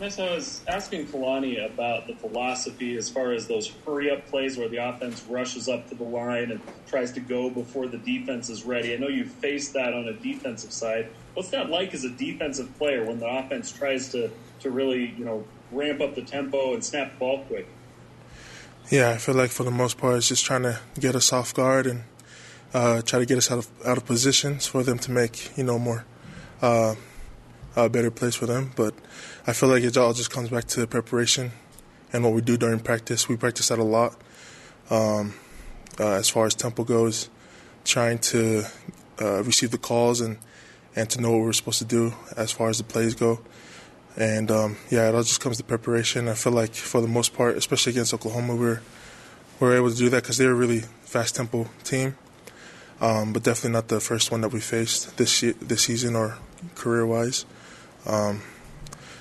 Yes, I was asking Kalani about the philosophy as far as those hurry up plays where the offense rushes up to the line and tries to go before the defense is ready. I know you faced that on a defensive side. What's that like as a defensive player when the offense tries to, to really, you know, ramp up the tempo and snap the ball quick? Yeah, I feel like for the most part, it's just trying to get us off guard and uh, try to get us out of out of positions for them to make you know more uh, a better place for them. But I feel like it all just comes back to the preparation and what we do during practice. We practice that a lot. Um, uh, as far as tempo goes, trying to uh, receive the calls and and to know what we're supposed to do as far as the plays go. And um, yeah, it all just comes to preparation. I feel like for the most part, especially against Oklahoma, we are we are able to do that because they're a really fast tempo team. Um, but definitely not the first one that we faced this this season or career wise. Um,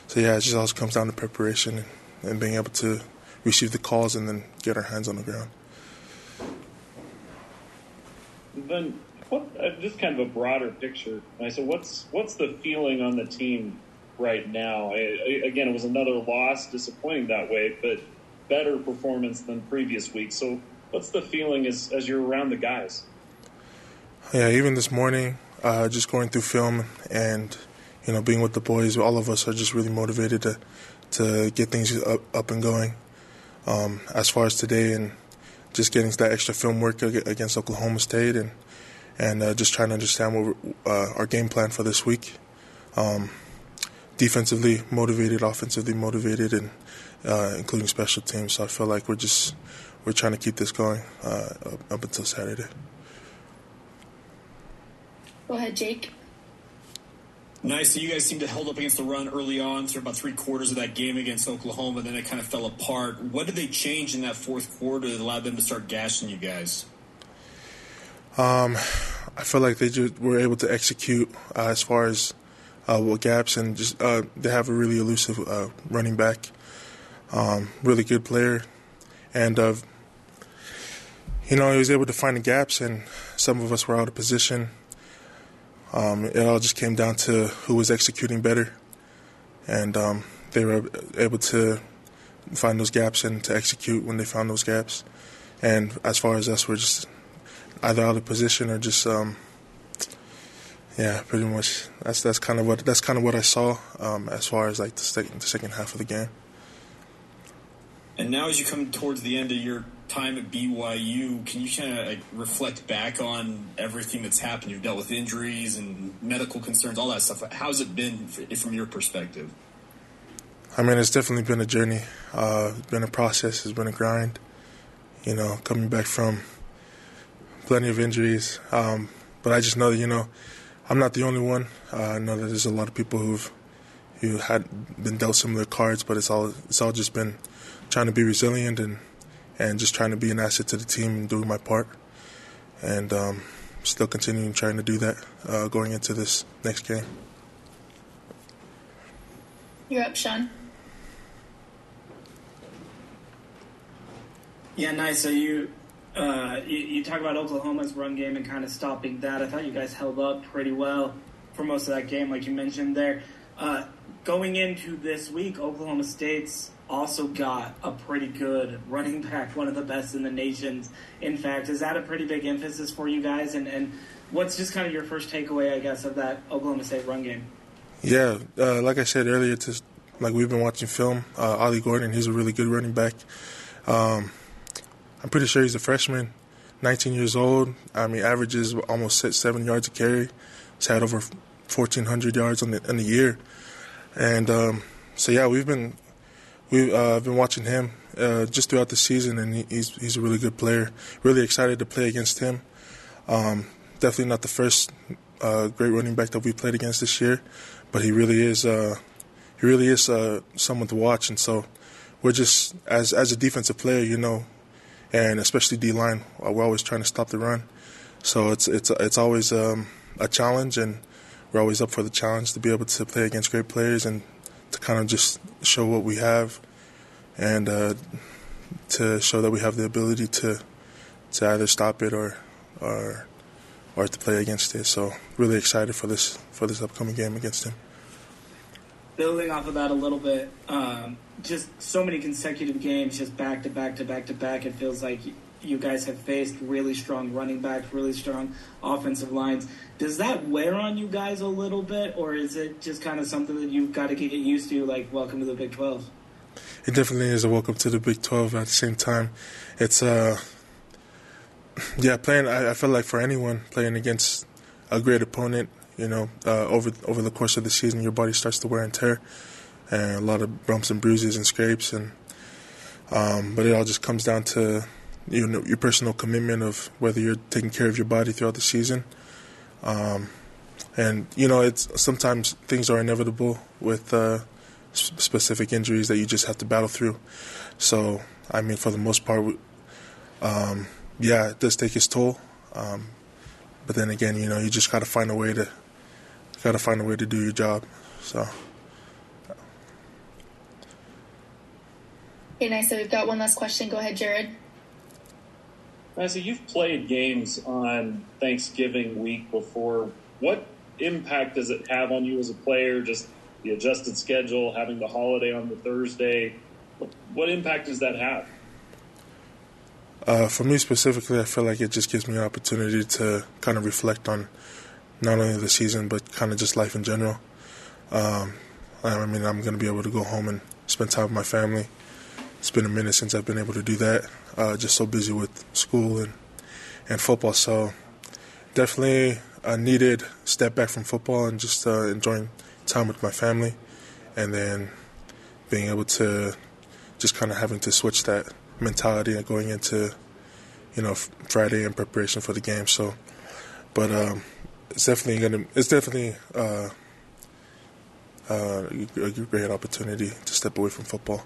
so yeah, it just all comes down to preparation and, and being able to receive the calls and then get our hands on the ground. Then, what, uh, just kind of a broader picture. I said, what's what's the feeling on the team right now? I, I, again, it was another loss, disappointing that way, but better performance than previous weeks. So, what's the feeling as as you're around the guys? Yeah, even this morning, uh, just going through film and you know, being with the boys, all of us are just really motivated to to get things up, up and going. Um, as far as today and just getting that extra film work against Oklahoma State and and uh, just trying to understand what uh, our game plan for this week. Um, defensively motivated, offensively motivated, and uh, including special teams. So I feel like we're just we're trying to keep this going uh, up until Saturday. Go ahead, Jake. Nice. So you guys seemed to hold up against the run early on through about three quarters of that game against Oklahoma. and Then it kind of fell apart. What did they change in that fourth quarter that allowed them to start gashing you guys? Um, I feel like they just were able to execute uh, as far as uh, what gaps and just uh, they have a really elusive uh, running back, um, really good player, and uh, you know he was able to find the gaps and some of us were out of position um, it all just came down to who was executing better, and um, they were able to find those gaps and to execute when they found those gaps. And as far as us, we're just either out of position or just, um, yeah, pretty much. That's that's kind of what that's kind of what I saw um, as far as like the second the second half of the game. And now, as you come towards the end of your time at BYU, can you kind of like reflect back on everything that's happened? You've dealt with injuries and medical concerns, all that stuff. How's it been from your perspective? I mean, it's definitely been a journey. Uh, it's been a process. It's been a grind. You know, coming back from plenty of injuries. Um, but I just know that you know, I'm not the only one. Uh, I know that there's a lot of people who've who had been dealt similar cards, but it's all it's all just been trying to be resilient and and just trying to be an asset to the team and doing my part. And um, still continuing trying to do that uh, going into this next game. You're up, Sean. Yeah, nice. So you, uh, you, you talk about Oklahoma's run game and kind of stopping that. I thought you guys held up pretty well for most of that game, like you mentioned there. Uh, going into this week, Oklahoma State's also got a pretty good running back, one of the best in the nation. In fact, is that a pretty big emphasis for you guys? And, and what's just kind of your first takeaway, I guess, of that Oklahoma State run game? Yeah, uh, like I said earlier, just like we've been watching film, uh, Ollie Gordon, he's a really good running back. Um, I'm pretty sure he's a freshman, 19 years old. I mean, averages almost seven yards a carry. He's had over 1,400 yards on the, in the year. And um, so, yeah, we've been we've uh, been watching him uh, just throughout the season, and he's he's a really good player. Really excited to play against him. Um, definitely not the first uh, great running back that we played against this year, but he really is uh, he really is uh, someone to watch. And so we're just as as a defensive player, you know, and especially D line, we're always trying to stop the run. So it's it's it's always um, a challenge, and we're always up for the challenge to be able to play against great players and to kind of just show what we have and uh, to show that we have the ability to to either stop it or or or to play against it. So really excited for this for this upcoming game against him. Building off of that a little bit, um, just so many consecutive games, just back to back to back to back. It feels like you guys have faced really strong running backs, really strong offensive lines. Does that wear on you guys a little bit, or is it just kind of something that you've got to get used to? Like, welcome to the Big Twelve. It definitely is a welcome to the Big Twelve. At the same time, it's uh, yeah, playing. I, I feel like for anyone playing against a great opponent, you know, uh, over over the course of the season, your body starts to wear and tear, and a lot of bumps and bruises and scrapes, and um, but it all just comes down to you know your personal commitment of whether you're taking care of your body throughout the season. Um, and you know, it's sometimes things are inevitable with uh, specific injuries that you just have to battle through. So, I mean, for the most part, um, yeah, it does take its toll. Um, but then again, you know, you just got to find a way to got to find a way to do your job. So. Okay, nice. So we've got one last question. Go ahead, Jared. So you've played games on Thanksgiving week before. What impact does it have on you as a player? Just the adjusted schedule, having the holiday on the Thursday. What impact does that have? Uh, for me specifically, I feel like it just gives me an opportunity to kind of reflect on not only the season but kind of just life in general. Um, I mean, I'm going to be able to go home and spend time with my family. It's been a minute since I've been able to do that. Uh, just so busy with school and and football. So definitely a needed step back from football and just uh, enjoying time with my family, and then being able to just kind of having to switch that mentality and going into you know Friday in preparation for the game. So, but um, it's definitely gonna it's definitely uh, uh, a great opportunity to step away from football.